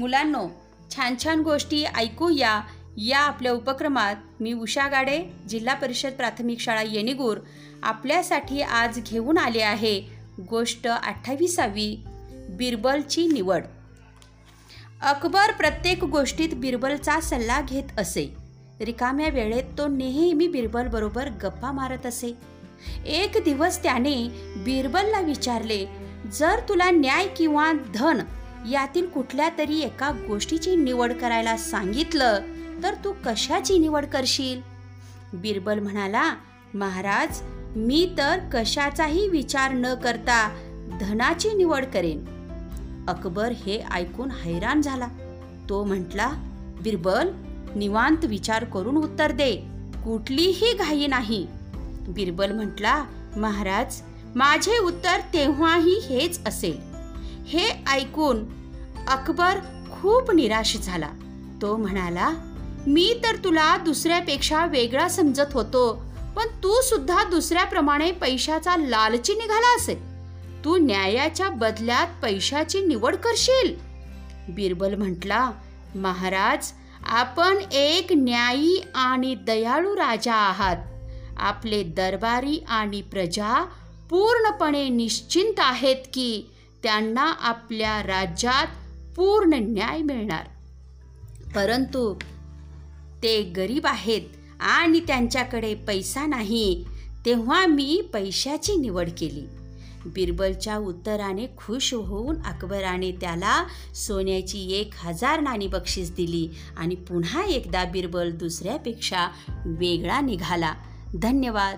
मुलांनो छान छान गोष्टी ऐकूया या आपल्या उपक्रमात मी उषा गाडे जिल्हा परिषद प्राथमिक शाळा येणेगूर आपल्यासाठी आज घेऊन आले आहे गोष्ट अठ्ठावीसावी बिरबलची निवड. अकबर प्रत्येक गोष्टीत बिरबलचा सल्ला घेत असे. रिकाम्या वेळेत तो नेहमी बिरबल बरोबर गप्पा मारत असे. एक दिवस त्याने बिरबलला विचारले जर तुला न्याय किंवा धन यातील कुठल्या तरी एका गोष्टीची निवड करायला सांगितलं तर तू कशाची निवड करशील? बिरबल म्हणाला महाराज मी तर कशाचाही विचार न करता धनाची निवड करेन. अकबर हे ऐकून हैराण झाला. तो म्हटला बिरबल निवांत विचार करून उत्तर दे. कुठलीही घाई नाही. बिरबल म्हटला महाराज माझे उत्तर तेव्हाही हेच असेल. हे ऐकून अकबर खूप निराश झाला. तो म्हणाला मी तर तुला दुसऱ्यापेक्षा वेगळा समजत होतो पण तू सुद्धा दुसऱ्याप्रमाणे पैशाचा लालची निघाला असेल. तू न्यायाच्या बदल्यात पैशाची निवड करशील. बिरबल म्हटला महाराज आपण एक न्यायी आणि दयाळू राजा आहात. आपले दरबारी आणि प्रजा पूर्णपणे निश्चिंत आहेत की त्यांना आपल्या राज्यात पूर्ण न्याय मिळणार. परंतु ते गरीब आहेत आणि त्यांच्याकडे पैसा नाही तेव्हा मी पैशाची निवड केली. बिरबलच्या उत्तराने खुश होऊन अकबराने त्याला सोन्याची एक हजार नाणी बक्षीस दिली आणि पुन्हा एकदा बिरबल दुसऱ्यापेक्षा वेगळा निघाला. धन्यवाद.